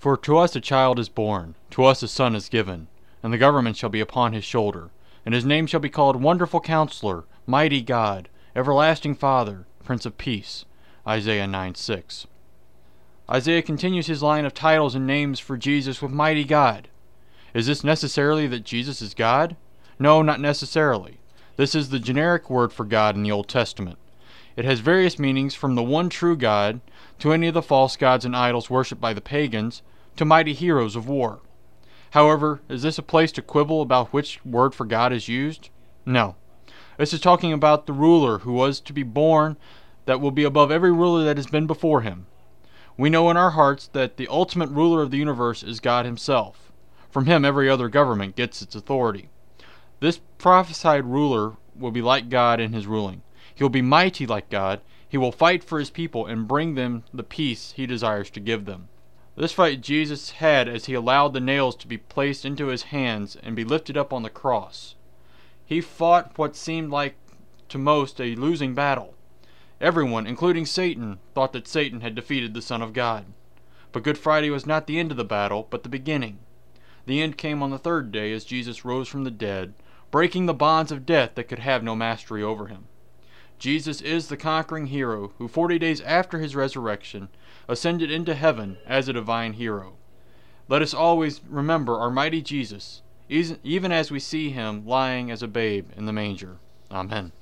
For to us a child is born, to us a son is given, and the government shall be upon his shoulder, and his name shall be called Wonderful Counselor, Mighty God, Everlasting Father, Prince of Peace. Isaiah 9 6. Isaiah continues his line of titles and names for Jesus with Mighty God. Is this necessarily that Jesus is God? No, not necessarily. This is the generic word for God in the Old Testament. It has various meanings from the one true God to any of the false gods and idols worshipped by the pagans to mighty heroes of war. However, is this a place to quibble about which word for God is used? No. This is talking about the ruler who was to be born that will be above every ruler that has been before him. We know in our hearts that the ultimate ruler of the universe is God Himself. From Him, every other government gets its authority. This prophesied ruler will be like God in His ruling. He will be mighty like God. He will fight for His people and bring them the peace He desires to give them. This fight Jesus had as he allowed the nails to be placed into his hands and be lifted up on the cross. He fought what seemed like to most a losing battle. Everyone, including Satan, thought that Satan had defeated the Son of God. But Good Friday was not the end of the battle, but the beginning. The end came on the third day as Jesus rose from the dead, breaking the bonds of death that could have no mastery over him. Jesus is the conquering hero who, forty days after his resurrection, ascended into heaven as a divine hero. Let us always remember our mighty Jesus, even as we see him lying as a babe in the manger. Amen.